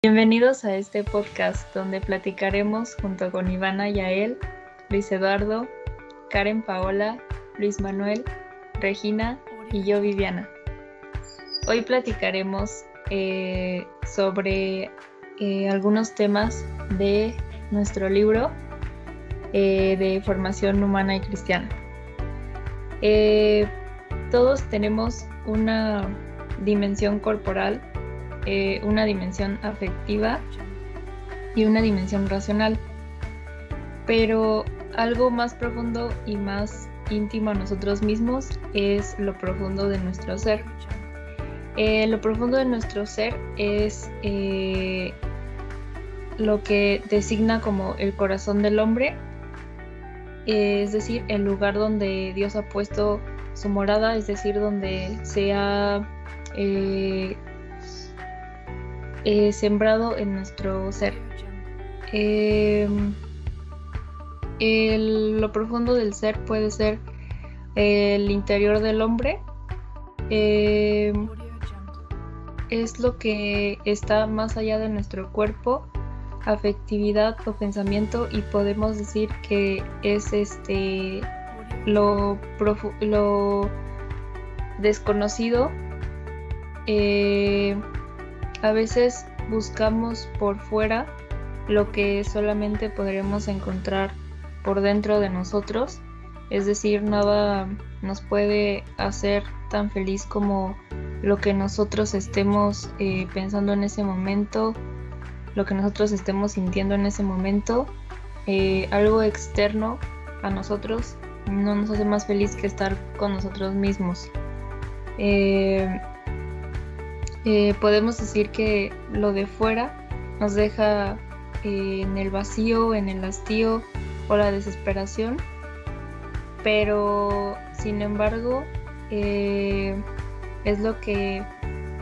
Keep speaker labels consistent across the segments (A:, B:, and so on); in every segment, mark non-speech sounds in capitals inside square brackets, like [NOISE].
A: Bienvenidos a este podcast donde platicaremos junto con Ivana Yael, Luis Eduardo, Karen Paola, Luis Manuel, Regina y yo Viviana. Hoy platicaremos eh, sobre eh, algunos temas de nuestro libro eh, de formación humana y cristiana. todos tenemos una dimensión corporal eh, una dimensión afectiva y una dimensión racional. Pero algo más profundo y más íntimo a nosotros mismos es lo profundo de nuestro ser. Eh, lo profundo de nuestro ser es eh, lo que designa como el corazón del hombre, es decir, el lugar donde Dios ha puesto su morada, es decir, donde se ha sembrado en nuestro ser. Em, lo profundo del ser puede ser el interior del hombre. Em, es lo que está más allá de nuestro cuerpo, afectividad o pensamiento y podemos decir que es este lo, lo desconocido eh, a veces buscamos por fuera lo que solamente podremos encontrar por dentro de nosotros, es decir, nada nos puede hacer tan feliz como lo que nosotros estemos eh, pensando en ese momento, lo que nosotros estemos sintiendo en ese momento, eh, algo externo a nosotros no nos hace más feliz que estar con nosotros mismos. Eh, eh, podemos decir que lo de fuera nos deja eh, en el vacío, en el hastío o la desesperación, pero sin embargo eh, es lo que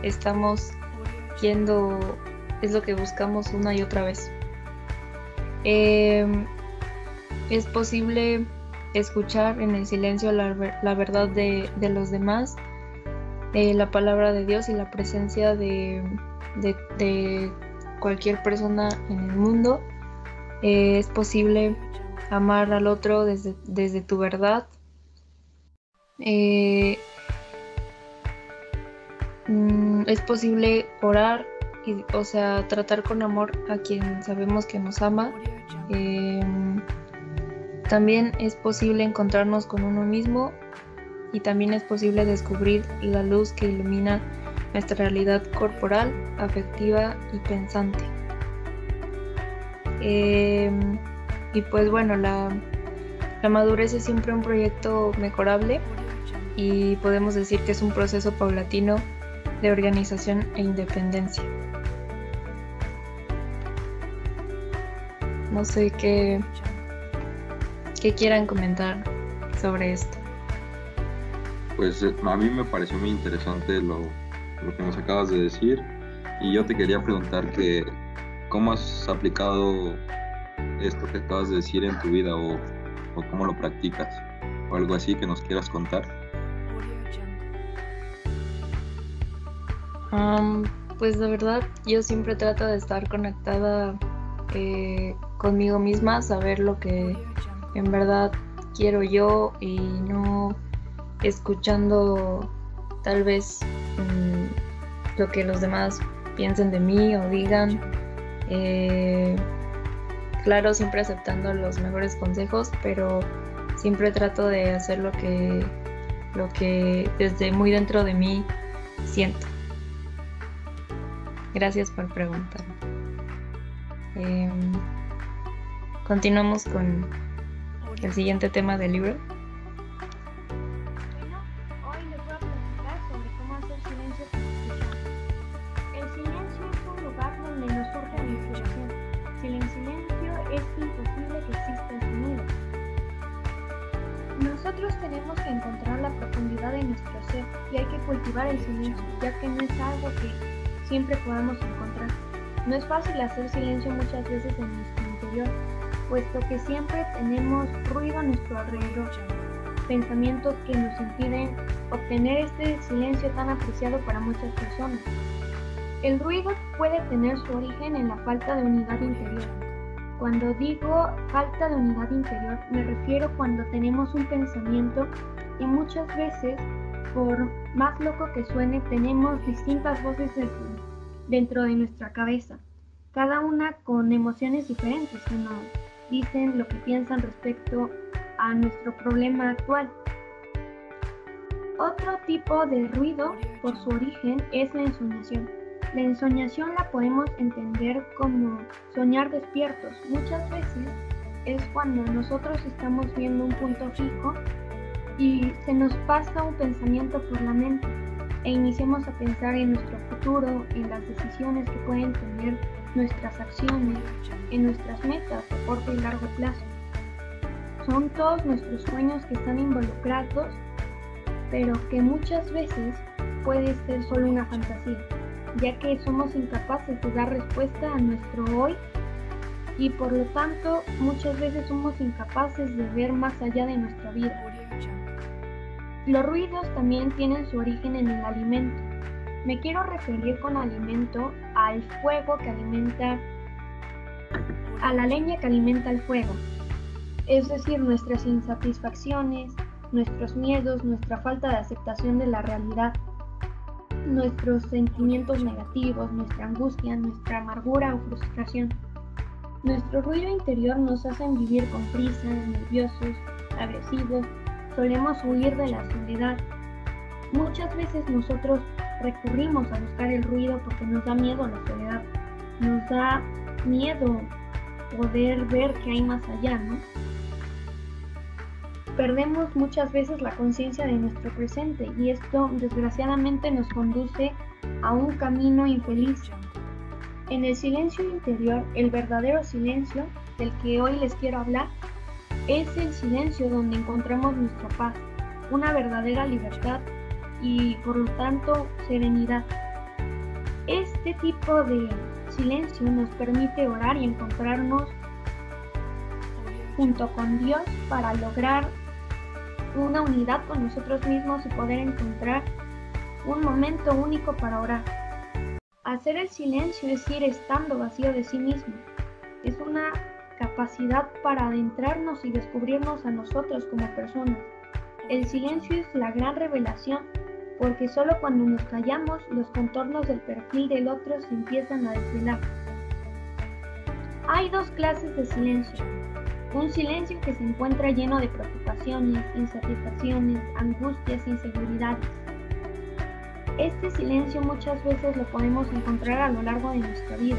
A: estamos viendo, es lo que buscamos una y otra vez. Es posible escuchar en el silencio la, verdad de los demás eh, la palabra de Dios y la presencia de, cualquier persona en el mundo. Eh, es posible amar al otro desde, desde tu verdad. Eh, mm, es posible orar, y, o sea, tratar con amor a quien sabemos que nos ama. también es posible encontrarnos con uno mismo y también es posible descubrir la luz que ilumina nuestra realidad corporal, afectiva y pensante. Em, y pues bueno, la, la madurez es siempre un proyecto mejorable y podemos decir que es un proceso paulatino de organización e independencia. No sé qué, qué quieran comentar sobre esto.
B: Pues eh, a mí me pareció muy interesante lo, que nos acabas de decir y yo te quería preguntar que cómo has aplicado esto que acabas de decir en tu vida o, cómo lo practicas o algo así que nos quieras contar.
A: pues la verdad yo siempre trato de estar conectada eh, conmigo misma, saber lo que en verdad quiero yo y no escuchando tal vez mm, lo que los demás piensen de mí o digan. Eh, claro, siempre aceptando los mejores consejos, pero siempre trato de hacer lo que, lo que desde muy dentro de mí siento. Gracias por preguntar. Em, continuamos con el siguiente tema del libro.
C: Tenemos que encontrar la profundidad de nuestro ser y hay que cultivar el silencio, ya que no es algo que siempre podamos encontrar. No es fácil hacer silencio muchas veces en nuestro interior, puesto que siempre tenemos ruido a nuestro alrededor, pensamientos que nos impiden obtener este silencio tan apreciado para muchas personas. El ruido puede tener su origen en la falta de unidad interior. Cuando digo falta de unidad interior, me refiero cuando tenemos un pensamiento y muchas veces, por más loco que suene, tenemos distintas voces dentro de nuestra cabeza, cada una con emociones diferentes que nos dicen lo que piensan respecto a nuestro problema actual. Otro tipo de ruido, por su origen, es la ensoñación. La ensoñación la podemos entender como soñar despiertos. Muchas veces es cuando nosotros estamos viendo un punto fijo y se nos pasa un pensamiento por la mente e iniciamos a pensar en nuestro futuro, en las decisiones que pueden tener nuestras acciones, en nuestras metas a corto y largo plazo. Son todos nuestros sueños que están involucrados, pero que muchas veces puede ser solo una fantasía, ya que somos incapaces de dar respuesta a nuestro hoy y por lo tanto muchas veces somos incapaces de ver más allá de nuestra vida. Los ruidos también tienen su origen en el alimento. Me quiero referir con alimento al fuego que alimenta, a la leña que alimenta el fuego, es decir, nuestras insatisfacciones, nuestros miedos, nuestra falta de aceptación de la realidad, nuestros sentimientos negativos, nuestra angustia, nuestra amargura o frustración. Nuestro ruido interior nos hace vivir con prisa, nerviosos, agresivos, solemos huir de la soledad. Muchas veces nosotros recurrimos a buscar el ruido porque nos da miedo la soledad, nos da miedo poder ver que hay más allá, ¿no? Perdemos muchas veces la conciencia de nuestro presente y esto desgraciadamente nos conduce a un camino infeliz. En el silencio interior, el verdadero silencio del que hoy les quiero hablar, es el silencio donde encontramos nuestra paz, una verdadera libertad y por lo tanto serenidad. Este tipo de silencio nos permite orar y encontrarnos junto con Dios para lograr una unidad con nosotros mismos y poder encontrar un momento único para orar. Hacer el silencio es ir estando vacío de sí mismo. Es una capacidad para adentrarnos y descubrirnos a nosotros como personas. El silencio es la gran revelación porque solo cuando nos callamos los contornos del perfil del otro se empiezan a desvelar. Hay dos clases de silencio, un silencio que se encuentra lleno de preocupaciones, insatisfacciones, angustias, inseguridades. Este silencio muchas veces lo podemos encontrar a lo largo de nuestra vida,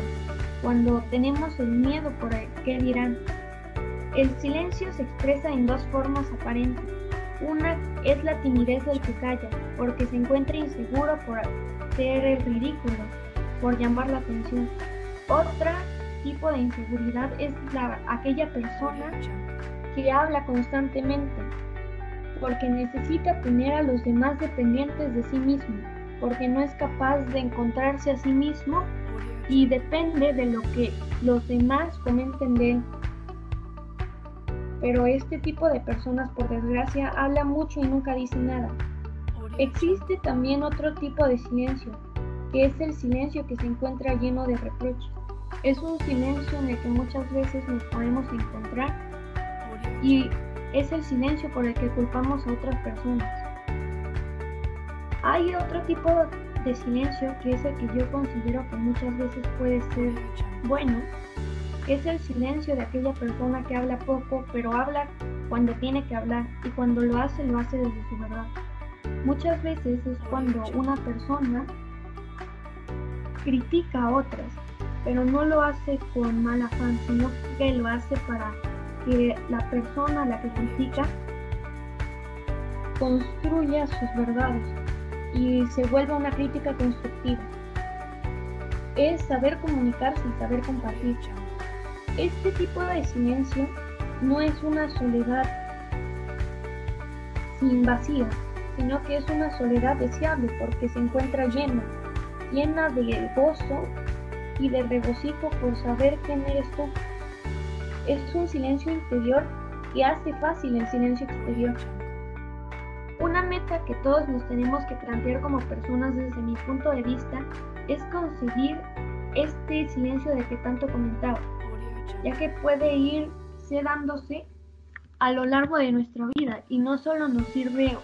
C: cuando tenemos el miedo por el que dirán. El silencio se expresa en dos formas aparentes. Una es la timidez del que calla, porque se encuentra inseguro por hacer el ridículo, por llamar la atención. Otra tipo de inseguridad es la, aquella persona que habla constantemente porque necesita tener a los demás dependientes de sí mismo, porque no es capaz de encontrarse a sí mismo y depende de lo que los demás comenten de él. Pero este tipo de personas, por desgracia, habla mucho y nunca dice nada. Existe también otro tipo de silencio, que es el silencio que se encuentra lleno de reproches. Es un silencio en el que muchas veces nos podemos encontrar y es el silencio por el que culpamos a otras personas. Hay otro tipo de silencio que es el que yo considero que muchas veces puede ser bueno. Es el silencio de aquella persona que habla poco, pero habla cuando tiene que hablar y cuando lo hace, lo hace desde su verdad. Muchas veces es cuando una persona critica a otras pero no lo hace con mal afán, sino que lo hace para que la persona a la que critica construya sus verdades y se vuelva una crítica constructiva. Es saber comunicarse y saber compartir. Este tipo de silencio no es una soledad sin vacío, sino que es una soledad deseable porque se encuentra llena, llena de gozo y de regocijo por saber quién eres tú. Es un silencio interior que hace fácil el silencio exterior. Una meta que todos nos tenemos que plantear como personas desde mi punto de vista es conseguir este silencio de que tanto comentaba, ya que puede ir dándose a lo largo de nuestra vida y no solo nos sirve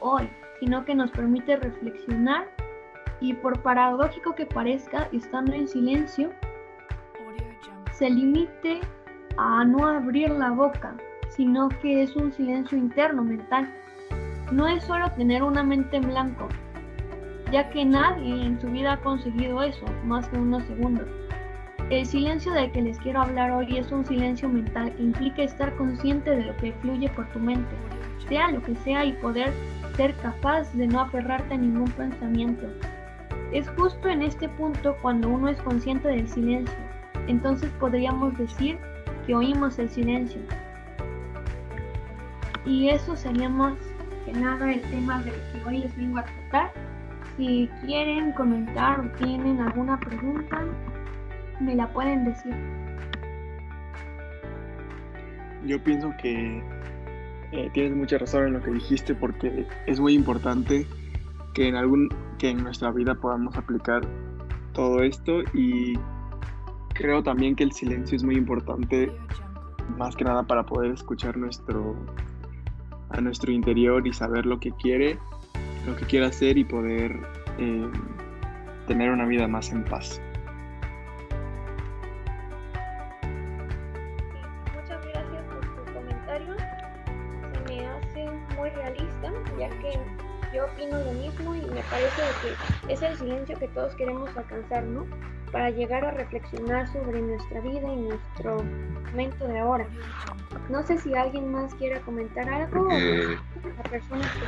C: hoy, sino que nos permite reflexionar y por paradójico que parezca, estando en silencio, se limite a no abrir la boca, sino que es un silencio interno mental. No es solo tener una mente en blanco, ya que nadie en su vida ha conseguido eso, más que unos segundos. El silencio del que les quiero hablar hoy es un silencio mental que implica estar consciente de lo que fluye por tu mente, sea lo que sea, y poder ser capaz de no aferrarte a ningún pensamiento. Es justo en este punto cuando uno es consciente del silencio, entonces podríamos decir que oímos el silencio. Y eso sería más que nada el tema del que hoy les vengo a tratar. Si quieren comentar o tienen alguna pregunta, me la pueden decir.
D: Yo pienso que eh, tienes mucha razón en lo que dijiste porque es muy importante que en algún que en nuestra vida podamos aplicar todo esto y creo también que el silencio es muy importante más que nada para poder escuchar nuestro a nuestro interior y saber lo que quiere lo que quiere hacer y poder eh, tener una vida más en paz.
C: Mismo y me parece que es el silencio que todos queremos alcanzar, ¿no? Para llegar a reflexionar sobre nuestra vida y nuestro momento de ahora. No sé si alguien más quiere comentar algo
B: Eh,
C: o la persona que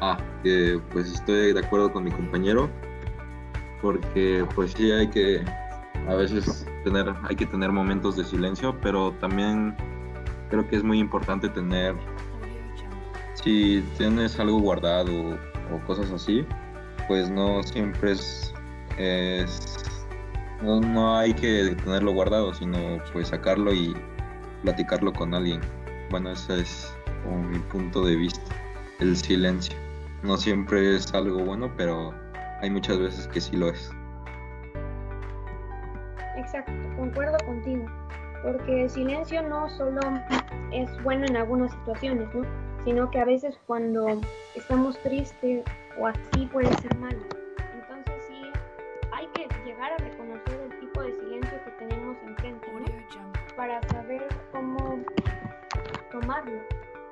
B: Ah, que pues estoy de acuerdo con mi compañero, porque pues sí hay que a veces tener, hay que tener momentos de silencio, pero también creo que es muy importante tener, si tienes algo guardado o cosas así, pues no siempre es, no, no hay que tenerlo guardado, sino pues sacarlo y platicarlo con alguien. Bueno, ese es mi punto de vista, el silencio. No siempre es algo bueno, pero hay muchas veces que sí lo es.
C: Exacto, concuerdo contigo, porque el silencio no solo es bueno en algunas situaciones, ¿no? Sino que a veces cuando estamos tristes o así puede ser malo. Entonces sí, hay que llegar a reconocer el tipo de silencio que tenemos enfrente, ¿no? Para saber cómo tomarlo,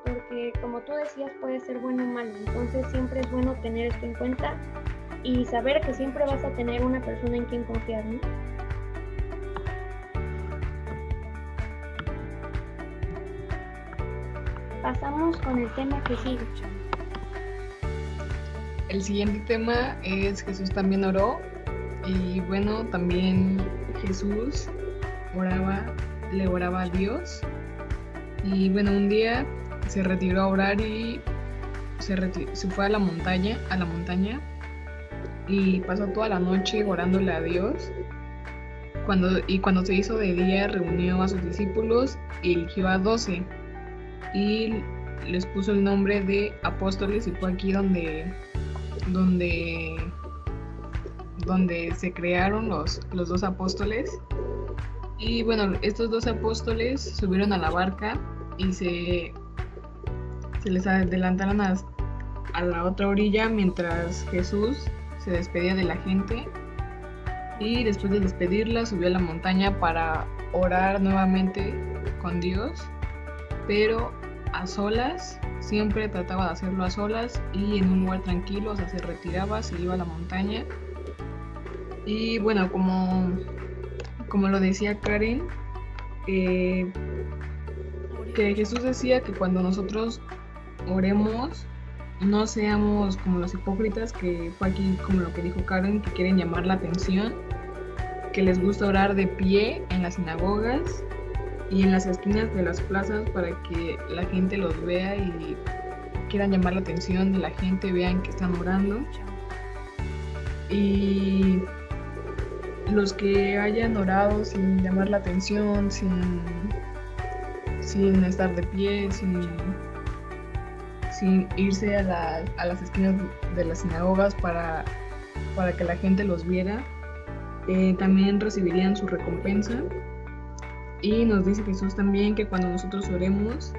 C: porque como tú decías puede ser bueno o malo, entonces siempre es bueno tener esto en cuenta y saber que siempre vas a tener una persona en quien confiar, ¿no? Pasamos con el tema que sigue.
E: El siguiente tema es Jesús también oró y bueno, también Jesús oraba, le oraba a Dios y bueno, un día se retiró a orar y se, fue a la montaña, a la montaña y pasó toda la noche orándole a Dios. Cuando, y cuando se hizo de día reunió a sus discípulos y eligió a doce y les puso el nombre de apóstoles y fue aquí donde donde donde se crearon los, los dos apóstoles. Y bueno estos dos apóstoles subieron a la barca y se se les adelantaron a, a la otra orilla mientras Jesús se despedía de la gente. Y después de despedirla subió a la montaña para orar nuevamente con Dios. Pero a solas, siempre trataba de hacerlo a solas y en un lugar tranquilo, o sea, se retiraba, se iba a la montaña. Y bueno, como, como lo decía Karen, eh, que Jesús decía que cuando nosotros oremos, no seamos como los hipócritas, que fue aquí como lo que dijo Karen, que quieren llamar la atención, que les gusta orar de pie en las sinagogas y en las esquinas de las plazas para que la gente los vea y quieran llamar la atención de la gente, vean que están orando. Y los que hayan orado sin llamar la atención, sin, sin estar de pie, sin, sin irse a, a las esquinas de las sinagogas para, para que la gente los viera. Eh, también recibirían su recompensa. Y nos dice Jesús también que cuando nosotros oremos,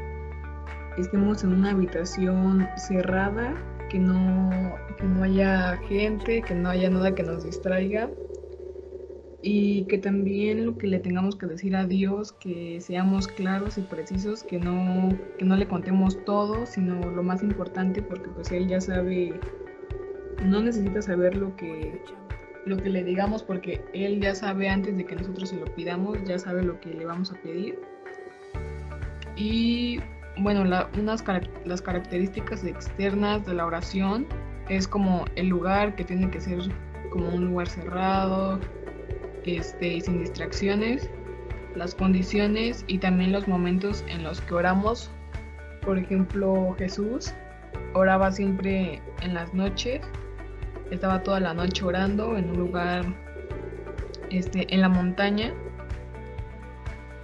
E: estemos en una habitación cerrada, que no, que no haya gente, que no haya nada que nos distraiga. Y que también lo que le tengamos que decir a Dios, que seamos claros y precisos, que no, que no le contemos todo, sino lo más importante, porque pues Él ya sabe, no necesita saber lo que, lo que le digamos, porque Él ya sabe antes de que nosotros se lo pidamos, ya sabe lo que le vamos a pedir. Y bueno, unas las características externas de la oración es como el lugar que tiene que ser como un lugar cerrado, este, sin distracciones, las condiciones y también los momentos en los que oramos. Por ejemplo, Jesús oraba siempre en las noches, estaba toda la noche orando en un lugar este, en la montaña.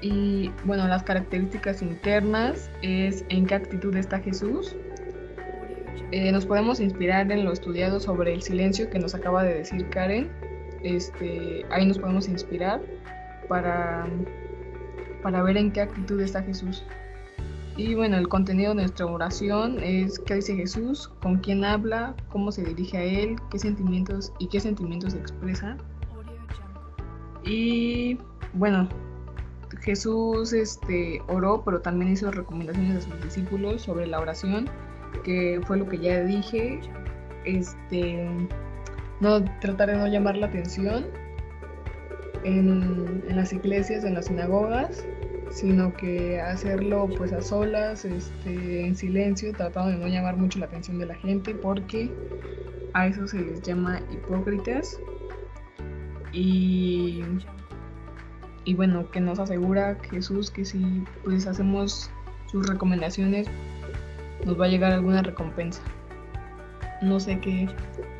E: Y bueno, las características internas es en qué actitud está Jesús. Eh, nos podemos inspirar en lo estudiado sobre el silencio que nos acaba de decir Karen este, ahí nos podemos inspirar para, para ver en qué actitud está Jesús. Y bueno, el contenido de nuestra oración es qué dice Jesús, con quién habla, cómo se dirige a Él, qué sentimientos y qué sentimientos expresa. Y bueno, Jesús este, oró, pero también hizo recomendaciones a sus discípulos sobre la oración, que fue lo que ya dije. Este, no tratar de no llamar la atención en, las iglesias, en las sinagogas, sino que hacerlo pues a solas, este, en silencio, tratando de no llamar mucho la atención de la gente, porque a eso se les llama hipócritas. Y, y bueno, que nos asegura Jesús que si pues hacemos sus recomendaciones, nos va a llegar alguna recompensa. No sé qué,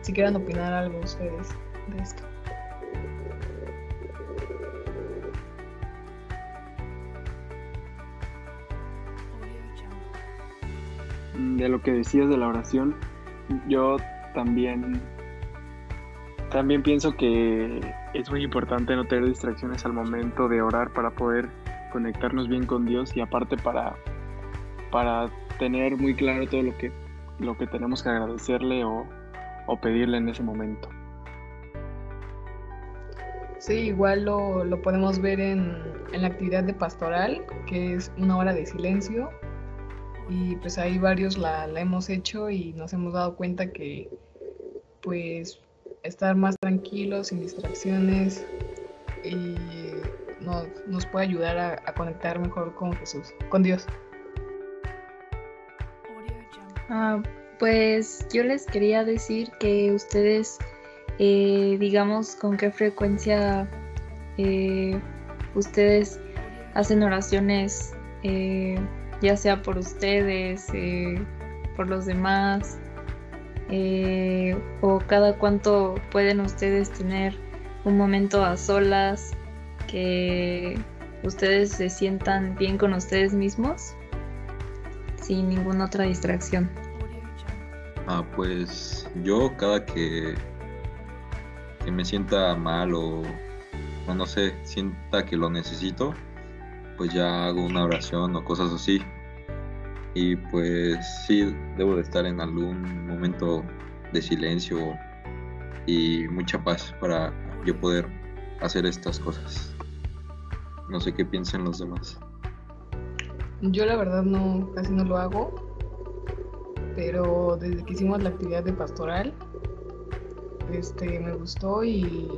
E: si quieran opinar algo ustedes de esto.
D: De lo que decías de la oración, yo también también pienso que es muy importante no tener distracciones al momento de orar para poder conectarnos bien con Dios y aparte para, para tener muy claro todo lo que lo que tenemos que agradecerle o, pedirle en ese momento.
E: Sí, igual lo, podemos ver en, la actividad de pastoral, que es una hora de silencio. Y pues ahí varios la, hemos hecho y nos hemos dado cuenta que pues estar más tranquilos, sin distracciones, nos, puede ayudar a, a conectar mejor con Jesús, con Dios.
A: Ah, pues yo les quería decir que ustedes, eh, digamos, con qué frecuencia eh, ustedes hacen oraciones, eh, ya sea por ustedes, por los demás, o cada cuánto pueden ustedes tener un momento a solas que ustedes se sientan bien con ustedes mismos sin ninguna otra distracción.
B: Ah, pues yo cada que, que me sienta mal o, no sé, sienta que lo necesito, pues ya hago una oración o cosas así. Y pues sí, debo de estar en algún momento de silencio y mucha paz para yo poder hacer estas cosas. No sé qué piensan los demás.
E: Yo la verdad no, casi no lo hago, pero desde que hicimos la actividad de pastoral, este, me gustó y,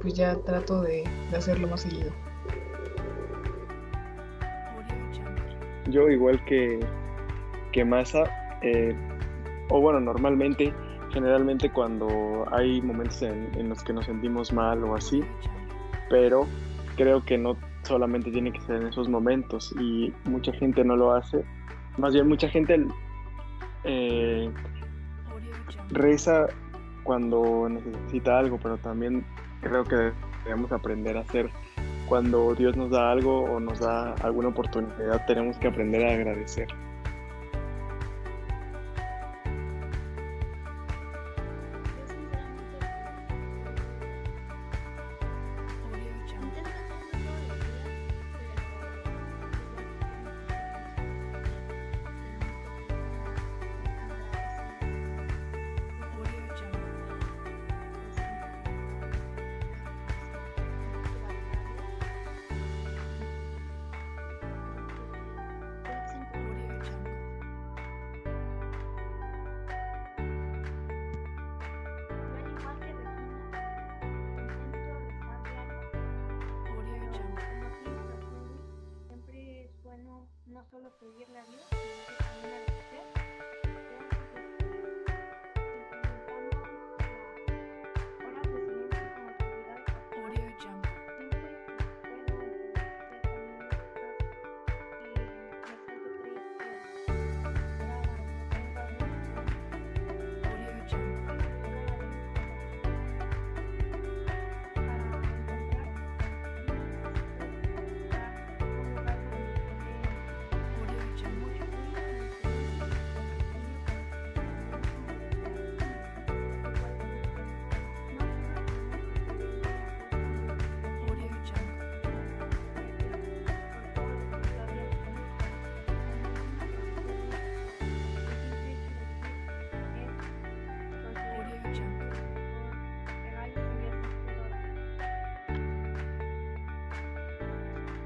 E: pues ya trato de, hacerlo más seguido.
D: Yo igual que, que Masa, eh, o bueno, normalmente, generalmente cuando hay momentos en, los que nos sentimos mal o así, pero creo que no solamente tiene que ser en esos momentos y mucha gente no lo hace. Más bien mucha gente eh, reza cuando necesita algo, pero también creo que debemos aprender a hacer cuando Dios nos da algo o nos da alguna oportunidad, tenemos que aprender a agradecer.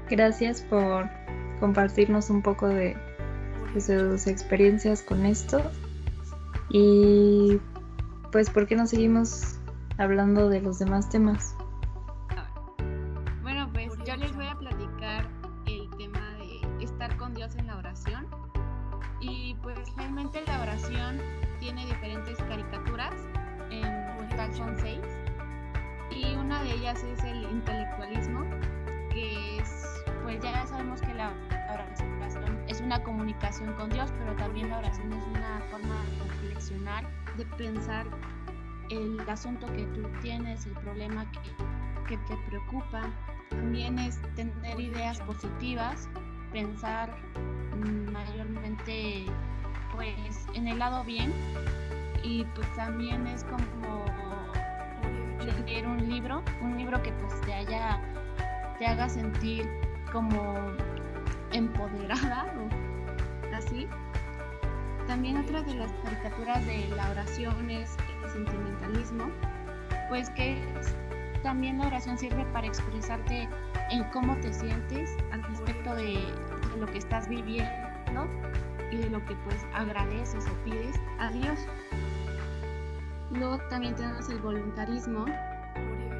A: Gracias por compartirnos un poco de, sus experiencias con esto. Y pues, ¿por qué no seguimos hablando de los demás temas?
F: La oración es una comunicación con Dios, pero también la oración es una forma de reflexionar, de pensar el asunto que tú tienes, el problema que, que te preocupa. También es tener ideas positivas, pensar mayormente pues en el lado bien y pues también es como leer un libro, un libro que pues te haya te haga sentir como empoderada o así. También otra de las caricaturas de la oración es el sentimentalismo, pues que también la oración sirve para expresarte en cómo te sientes al respecto de, lo que estás viviendo y de lo que pues agradeces o pides a Dios. Luego también tenemos el voluntarismo,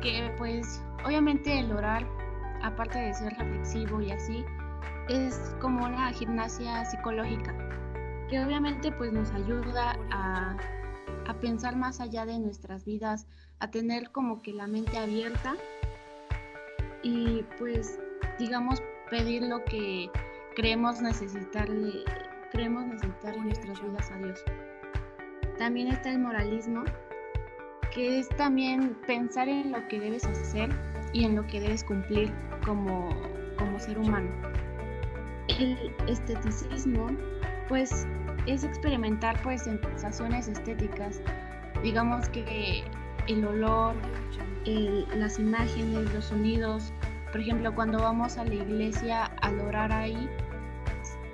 F: que pues obviamente el orar aparte de ser reflexivo y así, es como una gimnasia psicológica, que obviamente pues nos ayuda a, a pensar más allá de nuestras vidas, a tener como que la mente abierta y pues digamos pedir lo que creemos necesitar, creemos necesitar en nuestras vidas a Dios. También está el moralismo, que es también pensar en lo que debes hacer y en lo que debes cumplir como, como ser humano. El esteticismo, pues, es experimentar pues sensaciones estéticas, digamos que el olor, las imágenes, los sonidos. Por ejemplo, cuando vamos a la iglesia al orar ahí,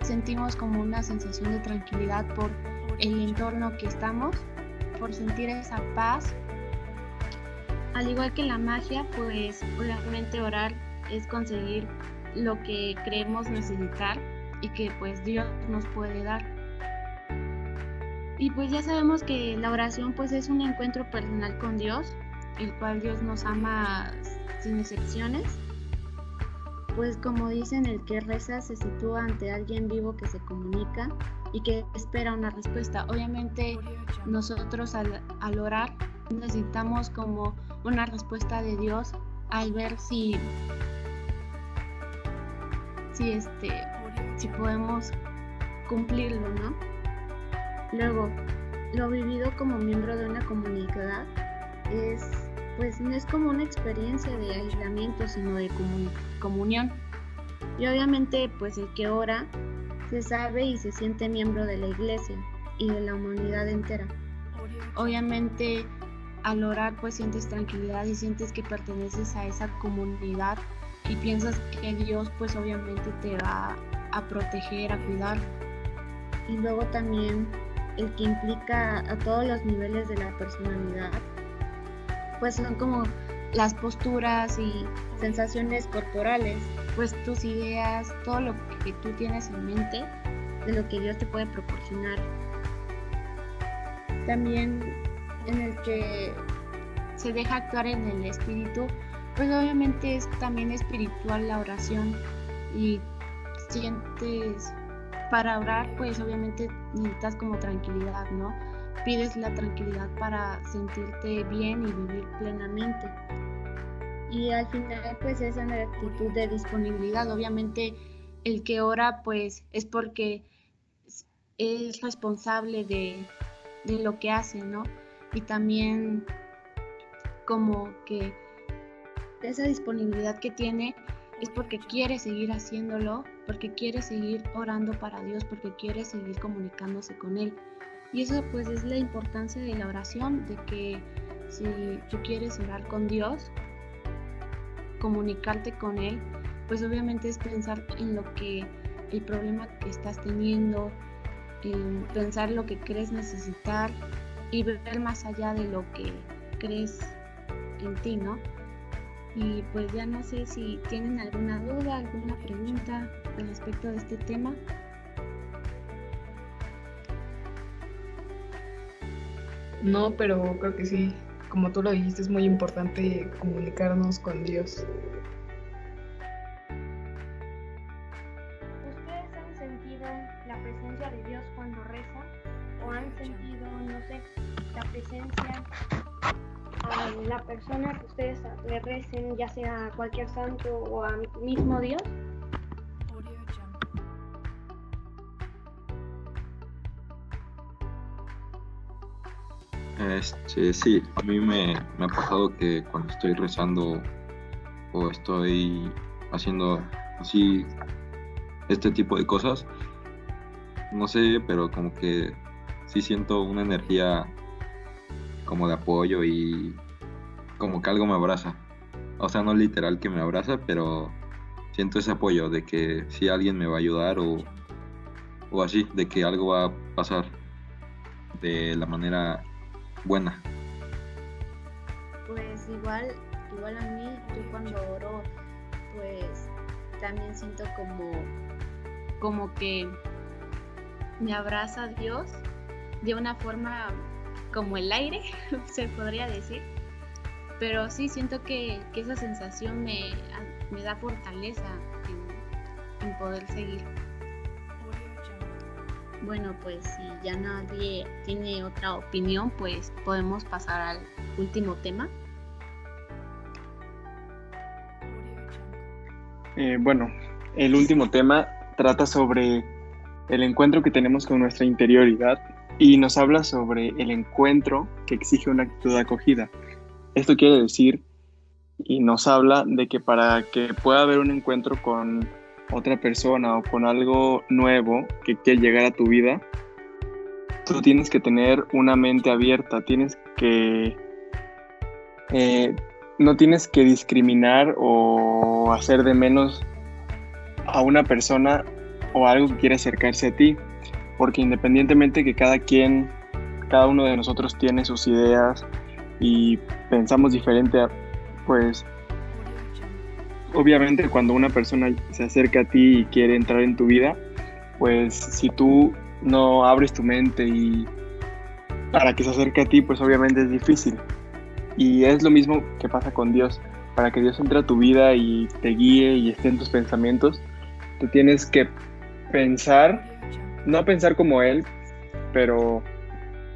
F: sentimos como una sensación de tranquilidad por el entorno que estamos, por sentir esa paz al igual que la magia, pues obviamente orar es conseguir lo que creemos necesitar y que pues Dios nos puede dar. Y pues ya sabemos que la oración pues es un encuentro personal con Dios, el cual Dios nos ama sin excepciones. Pues como dicen, el que reza se sitúa ante alguien vivo que se comunica y que espera una respuesta. Obviamente nosotros al, al orar necesitamos como una respuesta de Dios al ver si si este si podemos cumplirlo, ¿no? Luego, lo vivido como miembro de una comunidad es pues no es como una experiencia de aislamiento, sino de comunión. Y obviamente pues el que ora se sabe y se siente miembro de la iglesia y de la humanidad entera. Obviamente al orar pues sientes tranquilidad y sientes que perteneces a esa comunidad y piensas que Dios pues obviamente te va a proteger, a cuidar. Y luego también el que implica a todos los niveles de la personalidad, pues son como las posturas y sensaciones corporales, pues tus ideas, todo lo que tú tienes en mente de lo que Dios te puede proporcionar. También en el que se deja actuar en el espíritu, pues obviamente es también espiritual la oración y sientes para orar, pues obviamente necesitas como tranquilidad, ¿no? Pides la tranquilidad para sentirte bien y vivir plenamente. Y al final, pues esa actitud de disponibilidad, obviamente el que ora, pues es porque es responsable de, de lo que hace, ¿no? Y también como que esa disponibilidad que tiene es porque quiere seguir haciéndolo, porque quiere seguir orando para Dios, porque quiere seguir comunicándose con Él. Y eso pues es la importancia de la oración, de que si tú quieres orar con Dios, comunicarte con Él, pues obviamente es pensar en lo que el problema que estás teniendo, en pensar lo que crees necesitar y ver más allá de lo que crees en ti, ¿no? Y pues ya no sé si tienen alguna duda, alguna pregunta al respecto de este tema.
E: No, pero creo que sí, como tú lo dijiste, es muy importante comunicarnos con Dios.
C: Ya sea a cualquier santo o al mismo Dios?
B: Este, sí, a mí me, me ha pasado que cuando estoy rezando o estoy haciendo así este tipo de cosas, no sé, pero como que sí siento una energía como de apoyo y como que algo me abraza. O sea, no literal que me abraza, pero siento ese apoyo de que si alguien me va a ayudar o, o así, de que algo va a pasar de la manera buena.
F: Pues igual, igual a mí, yo cuando oro, pues también siento como, como que me abraza Dios de una forma como el aire, [LAUGHS] se podría decir. Pero sí siento que, esa sensación me, me da fortaleza en, poder seguir. Bueno, pues si ya nadie tiene otra opinión, pues podemos pasar al último tema.
D: Eh, bueno, el último tema trata sobre el encuentro que tenemos con nuestra interioridad y nos habla sobre el encuentro que exige una actitud acogida. Esto quiere decir y nos habla de que para que pueda haber un encuentro con otra persona o con algo nuevo que quiere llegar a tu vida, tú tienes que tener una mente abierta, tienes que... Eh, no tienes que discriminar o hacer de menos a una persona o algo que quiere acercarse a ti, porque independientemente que cada quien, cada uno de nosotros tiene sus ideas y pensamos diferente, pues obviamente cuando una persona se acerca a ti y quiere entrar en tu vida, pues si tú no abres tu mente y para que se acerque a ti, pues obviamente es difícil. Y es lo mismo que pasa con Dios. Para que Dios entre a tu vida y te guíe y esté en tus pensamientos, tú tienes que pensar, no pensar como Él, pero,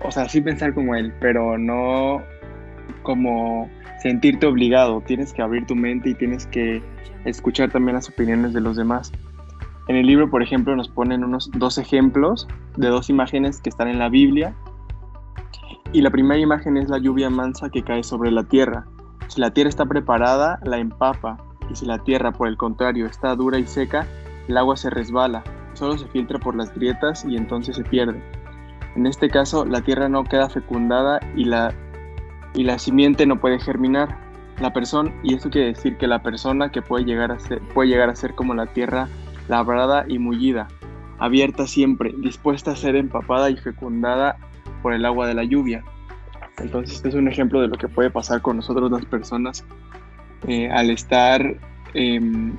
D: o sea, sí pensar como Él, pero no como sentirte obligado, tienes que abrir tu mente y tienes que escuchar también las opiniones de los demás. En el libro, por ejemplo, nos ponen unos dos ejemplos de dos imágenes que están en la Biblia. Y la primera imagen es la lluvia mansa que cae sobre la tierra. Si la tierra está preparada, la empapa. Y si la tierra, por el contrario, está dura y seca, el agua se resbala, solo se filtra por las grietas y entonces se pierde. En este caso, la tierra no queda fecundada y la y la simiente no puede germinar. La persona, y esto quiere decir que la persona que puede llegar a ser, puede llegar a ser como la tierra labrada y mullida, abierta siempre, dispuesta a ser empapada y fecundada por el agua de la lluvia. Entonces este es un ejemplo de lo que puede pasar con nosotros las personas eh, al estar em,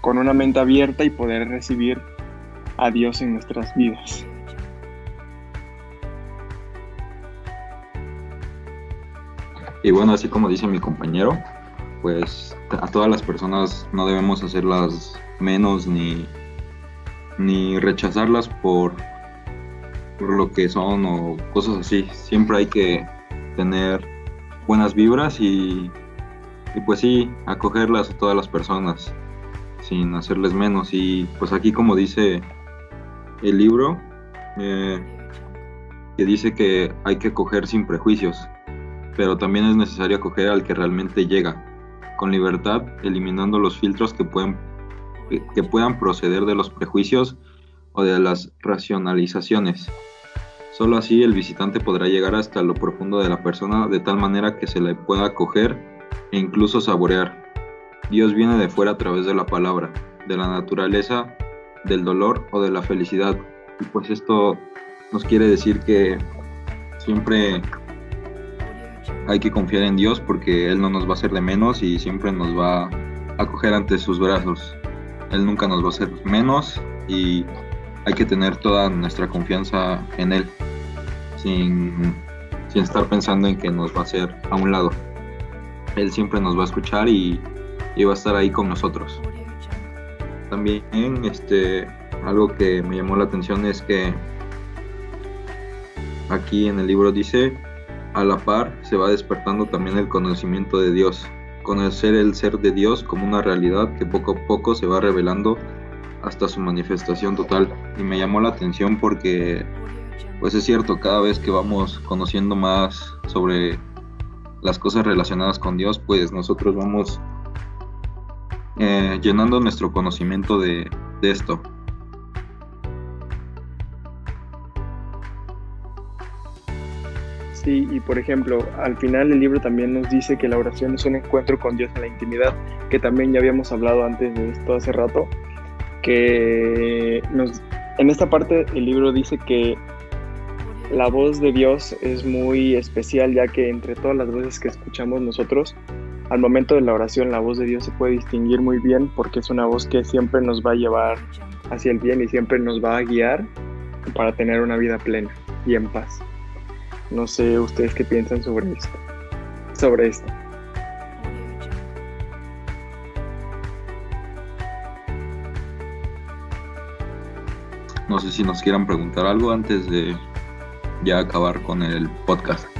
D: con una mente abierta y poder recibir a Dios en nuestras vidas.
B: Y bueno, así como dice mi compañero, pues a todas las personas no debemos hacerlas menos ni, ni rechazarlas por, por lo que son o cosas así. Siempre hay que tener buenas vibras y, y pues sí, acogerlas a todas las personas sin hacerles menos. Y pues aquí como dice el libro, eh, que dice que hay que acoger sin prejuicios, pero también es necesario acoger al que realmente llega, con libertad, eliminando los filtros que pueden que puedan proceder de los prejuicios o de las racionalizaciones. Solo así el visitante podrá llegar hasta lo profundo de la persona de tal manera que se le pueda acoger e incluso saborear. Dios viene de fuera a través de la palabra, de la naturaleza, del dolor o de la felicidad. Y pues esto nos quiere decir que siempre hay que confiar en Dios porque Él no nos va a hacer de menos y siempre nos va a acoger ante sus brazos. Él nunca nos va a hacer menos y hay que tener toda nuestra confianza en Él sin, sin estar pensando en que nos va a hacer a un lado. Él siempre nos va a escuchar y, y va a estar ahí con nosotros. También este, algo que me llamó la atención es que aquí en el libro dice, a la par se va despertando también el conocimiento de Dios, conocer el ser de Dios como una realidad que poco a poco se va revelando hasta su manifestación total. Y me llamó la atención porque, pues es cierto, cada vez que vamos conociendo más sobre las cosas relacionadas con Dios, pues nosotros vamos eh, llenando nuestro conocimiento de, de esto.
D: Y por ejemplo, al final el libro también nos dice que la oración es un encuentro con Dios en la intimidad, que también ya habíamos hablado antes de esto hace rato, que en esta parte el libro dice que la voz de Dios es muy especial, ya que entre todas las voces que escuchamos nosotros, al momento de la oración la voz de Dios se puede distinguir muy bien porque es una voz que siempre nos va a llevar hacia el bien y siempre nos va a guiar para tener una vida plena y en paz. No sé ustedes qué piensan sobre esto. Sobre esto.
B: No sé si nos quieran preguntar algo antes de ya acabar con el podcast.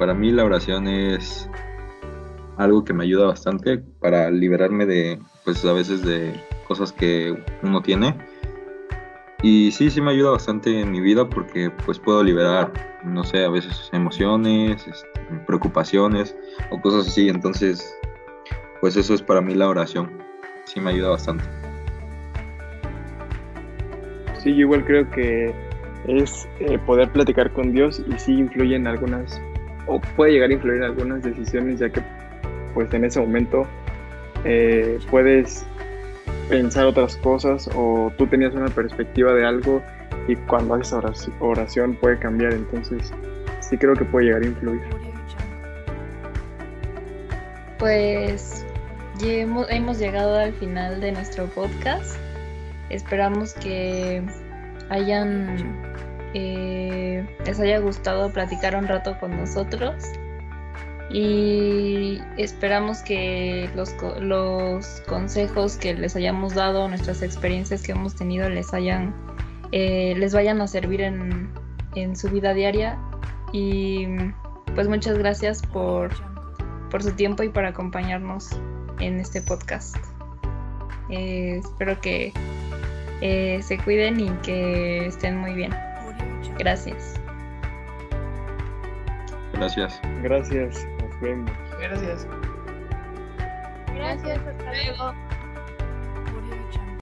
C: Para
B: mí la oración es algo que me ayuda bastante para liberarme de, pues a veces de cosas que uno tiene. Y sí, sí me ayuda bastante en mi vida porque pues puedo liberar, no sé, a veces emociones, este, preocupaciones o cosas así. Entonces, pues eso es para mí la oración. Sí me ayuda bastante.
D: Sí, yo igual creo que es eh, poder platicar con Dios y sí influye en algunas, o puede llegar a influir en algunas decisiones, ya que pues en ese momento eh, puedes pensar otras cosas o tú tenías una perspectiva de algo y cuando haces oraci- oración puede cambiar, entonces sí creo que puede llegar a influir.
A: Pues hemos llegado al final de nuestro podcast. Esperamos que hayan eh, les haya gustado platicar un rato con nosotros y esperamos que los, los consejos que les hayamos dado, nuestras experiencias que hemos tenido les hayan eh, les vayan a servir en, en su vida diaria y pues muchas gracias por por su tiempo y por acompañarnos en este podcast. Eh, espero que se cuiden y que estén muy bien. Gracias.
B: Gracias.
D: Gracias, nos vemos.
E: Gracias.
C: Gracias, hasta luego.